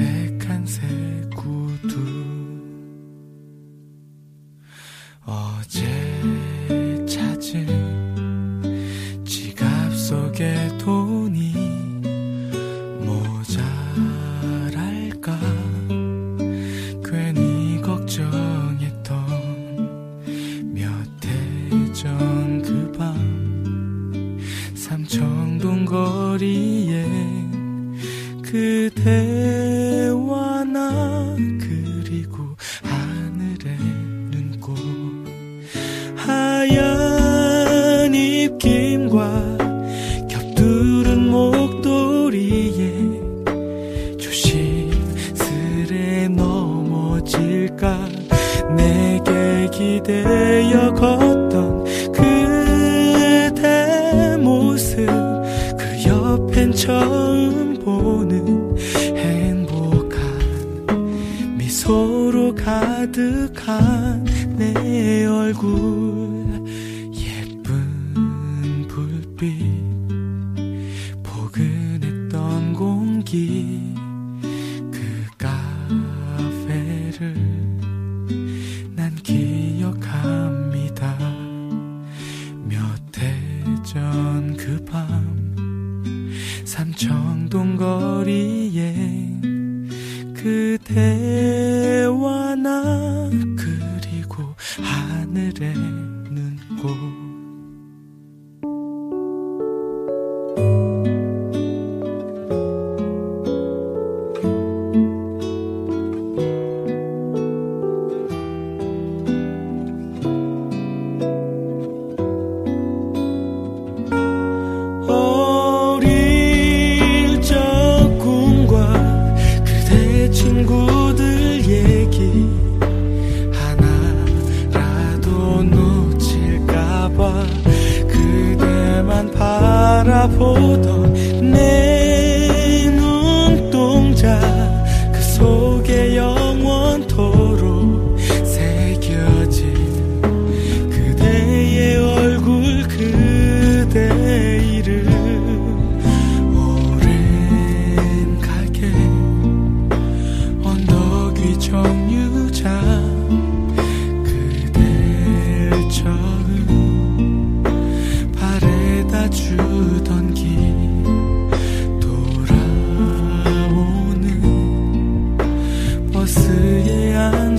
어색한 새 구두. 어제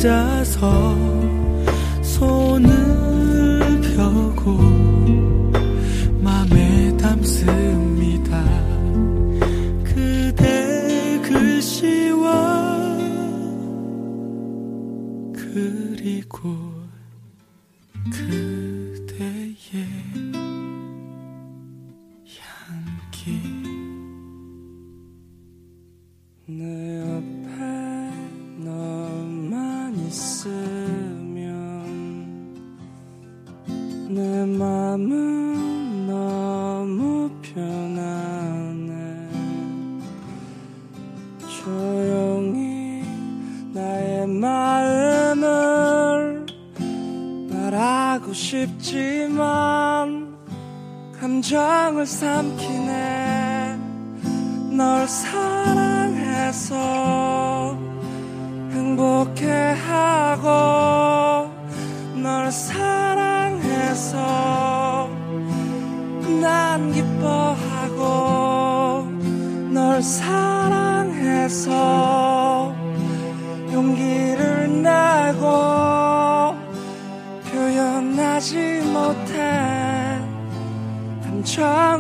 혼자서 손을 펴고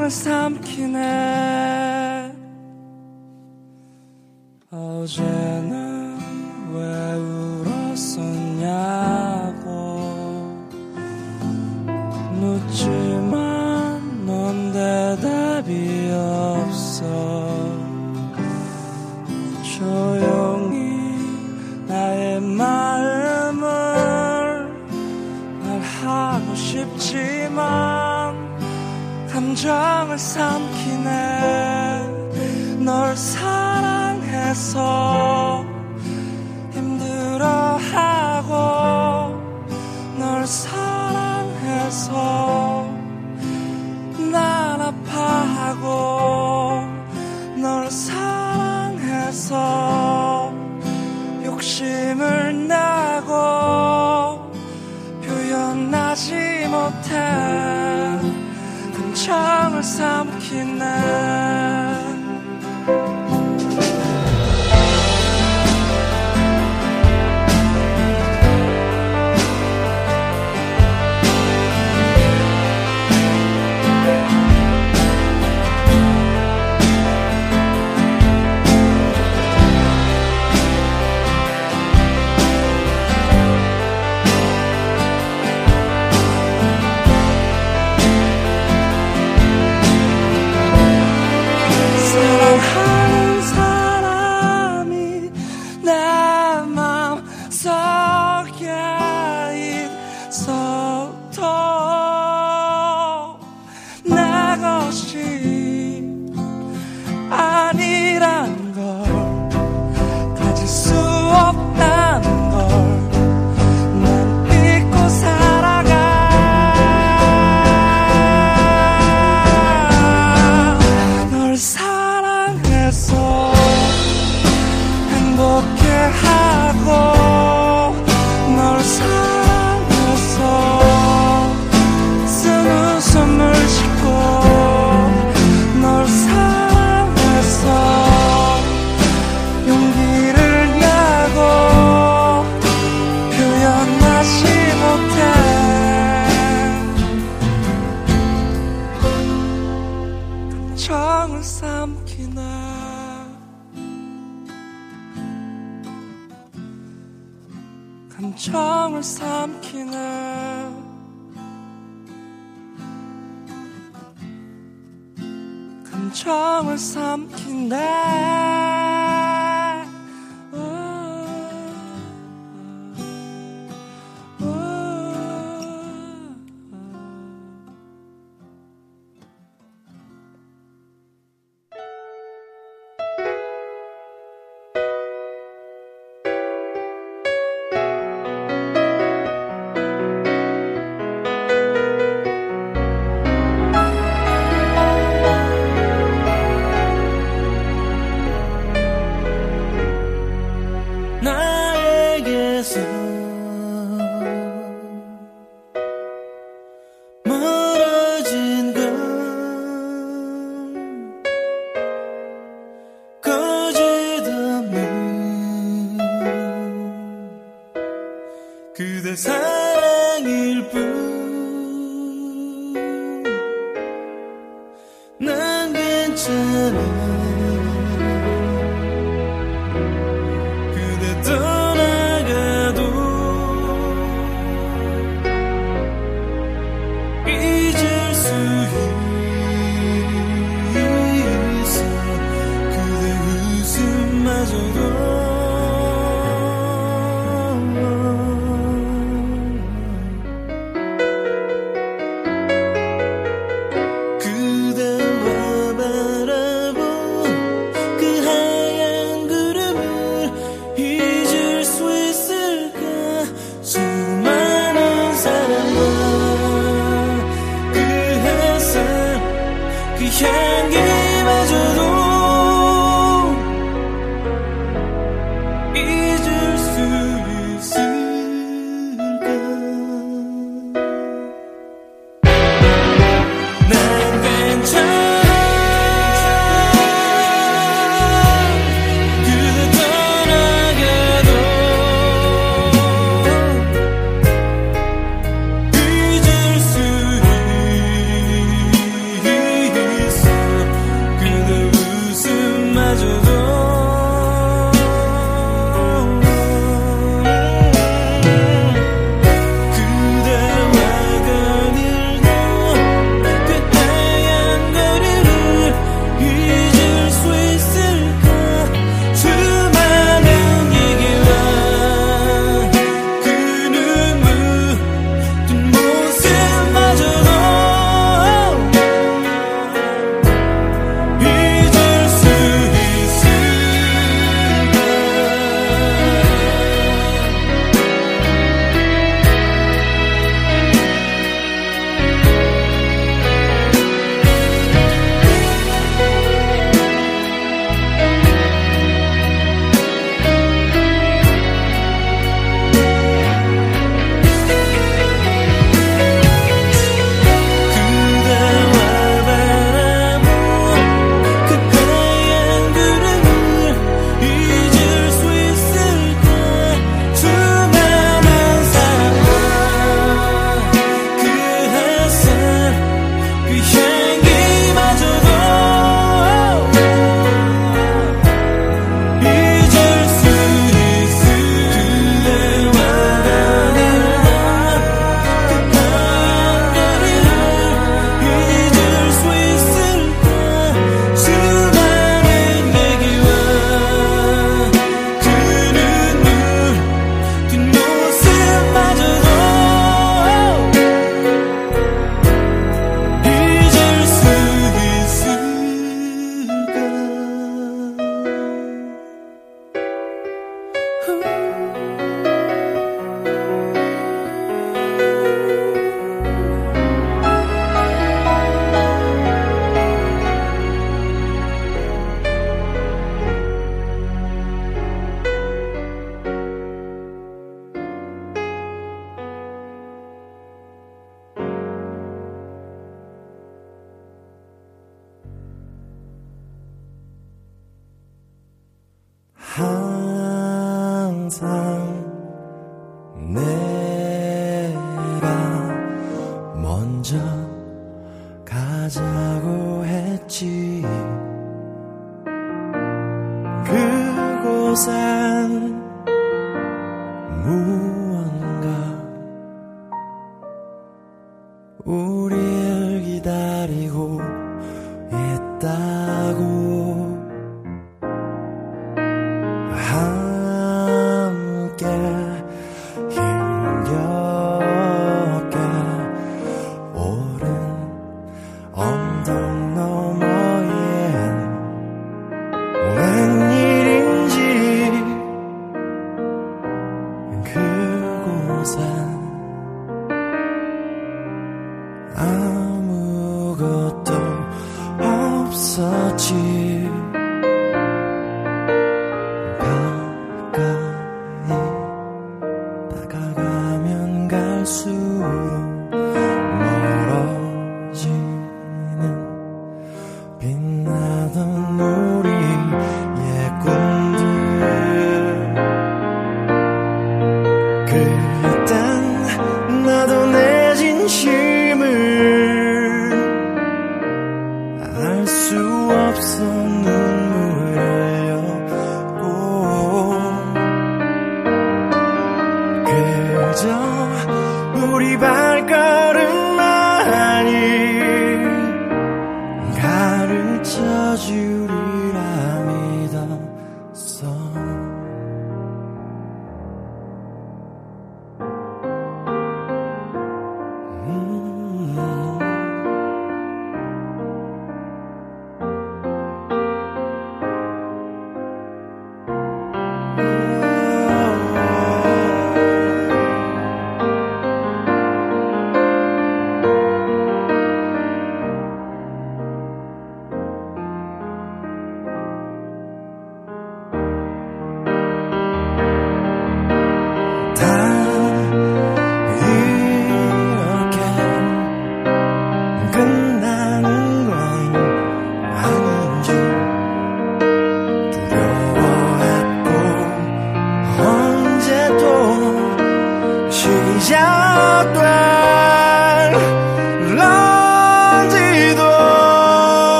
사랑을 삼키네. 어제 sound. 함정을 삼키네 감정을 삼키네 是缘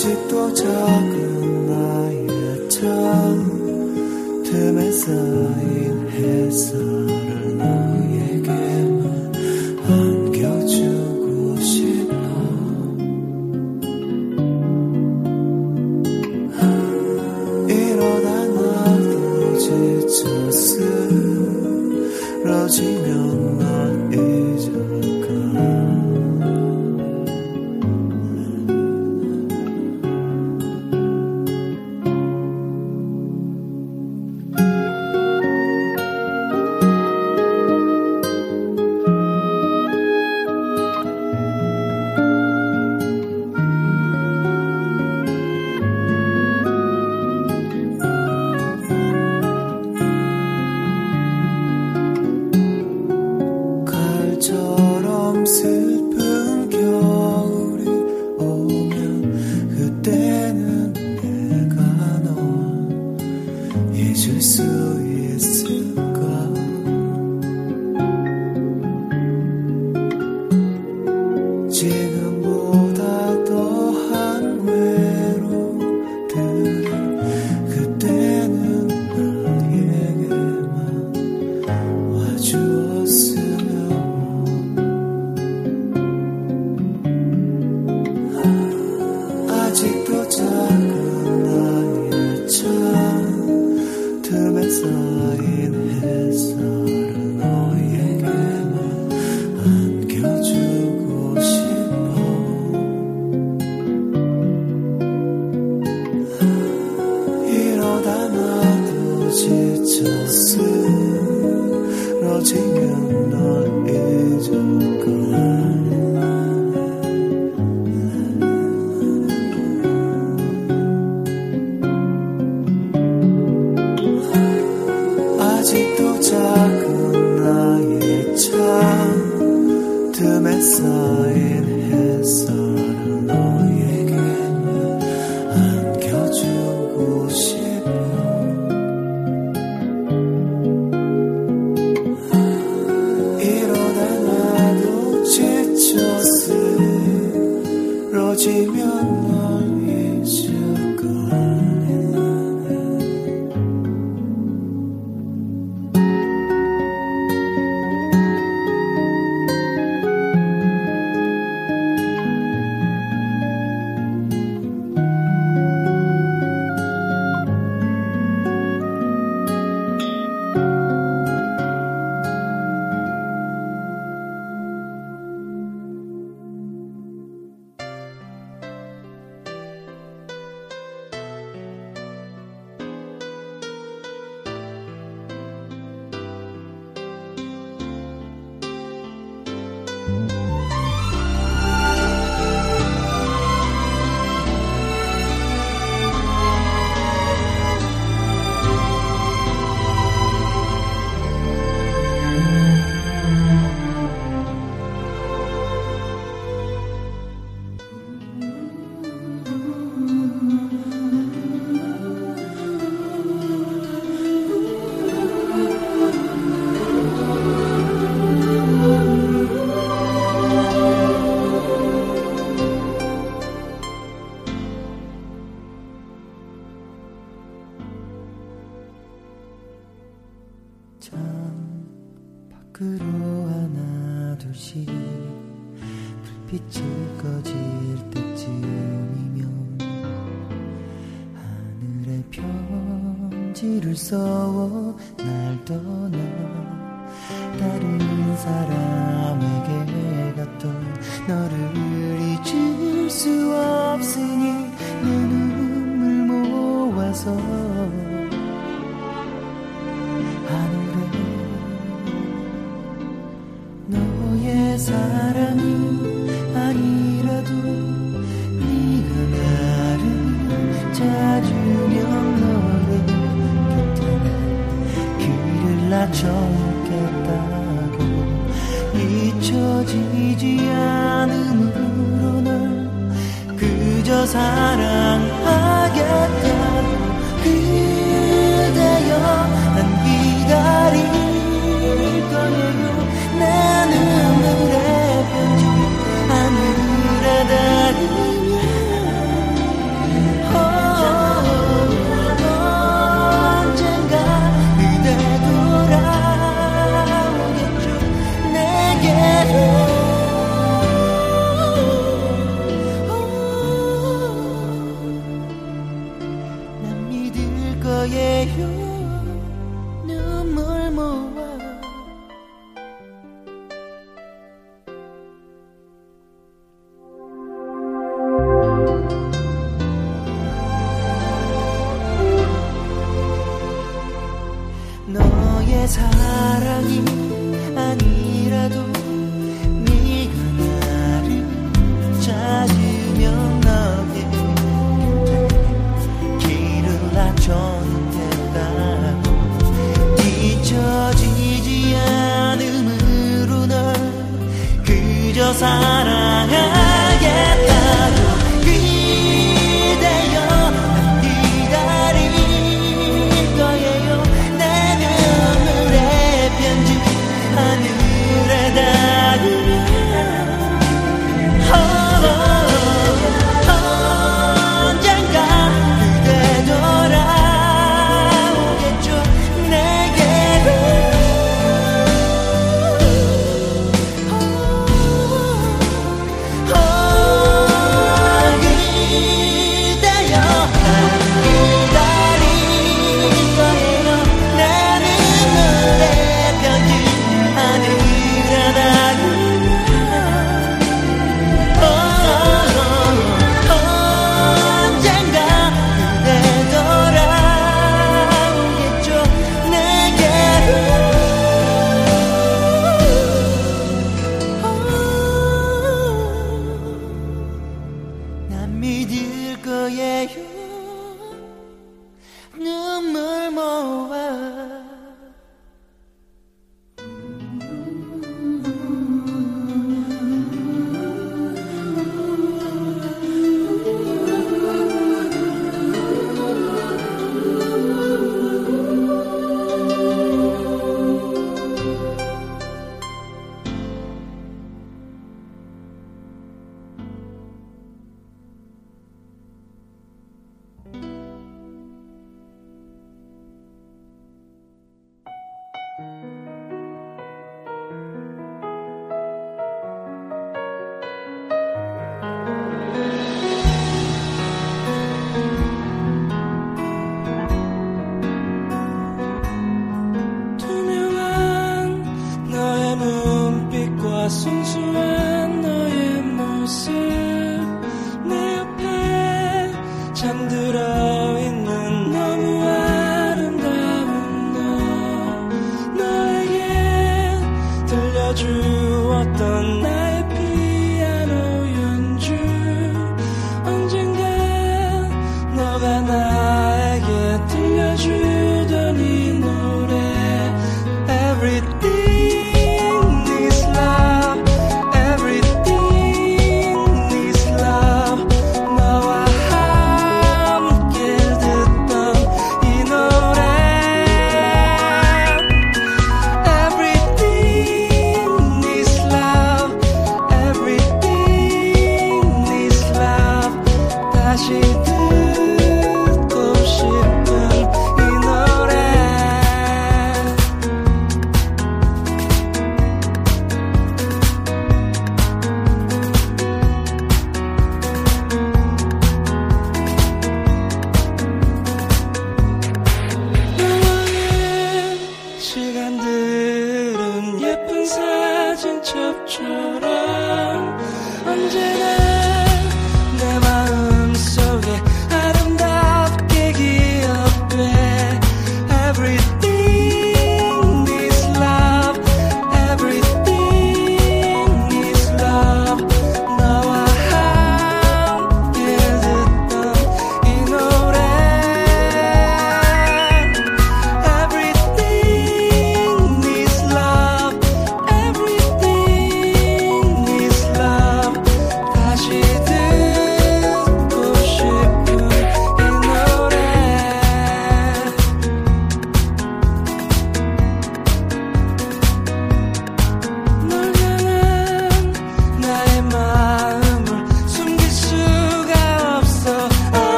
아직도 작은 나의 처음 틈에 쌓인 해설을 너에게 편지를 써워 날 떠나 다른 사람에게 갔던 너를 잊을 수 없으니 내 눈물 모아서 눈물 모아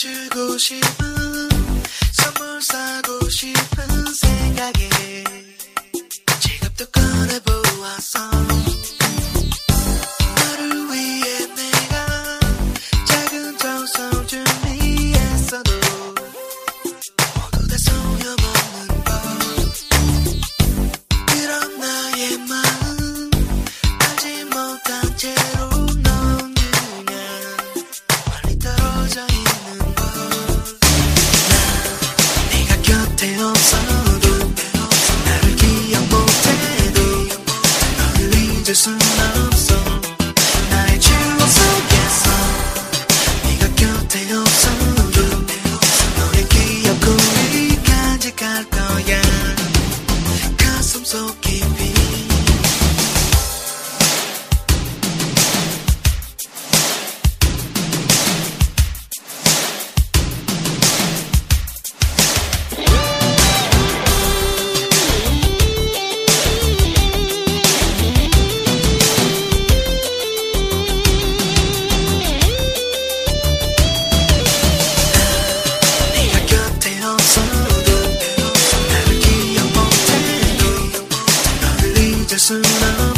주고 싶은 선물 사고 싶은 생각에 지갑도 꺼내보았어. listen now.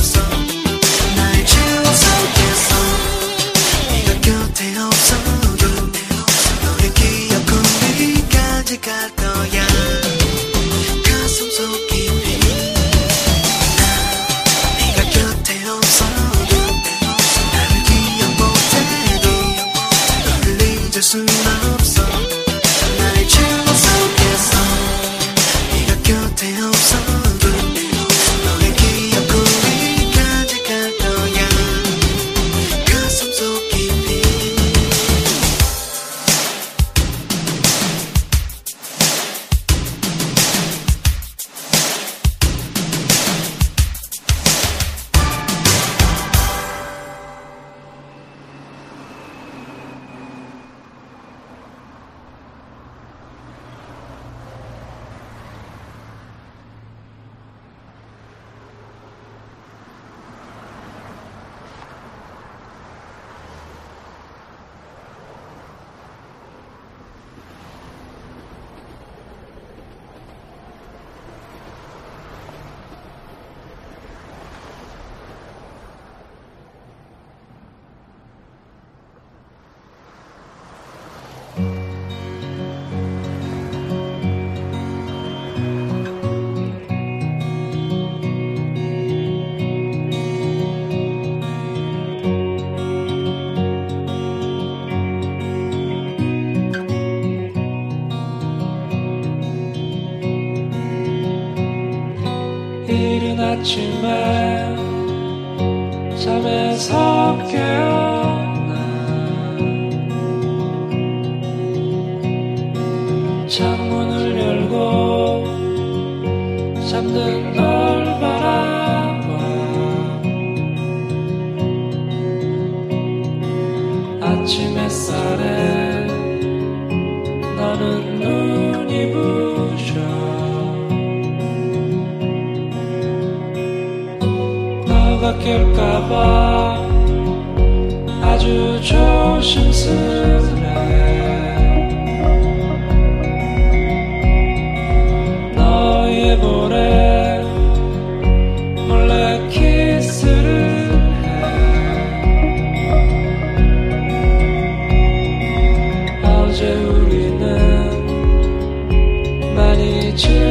you.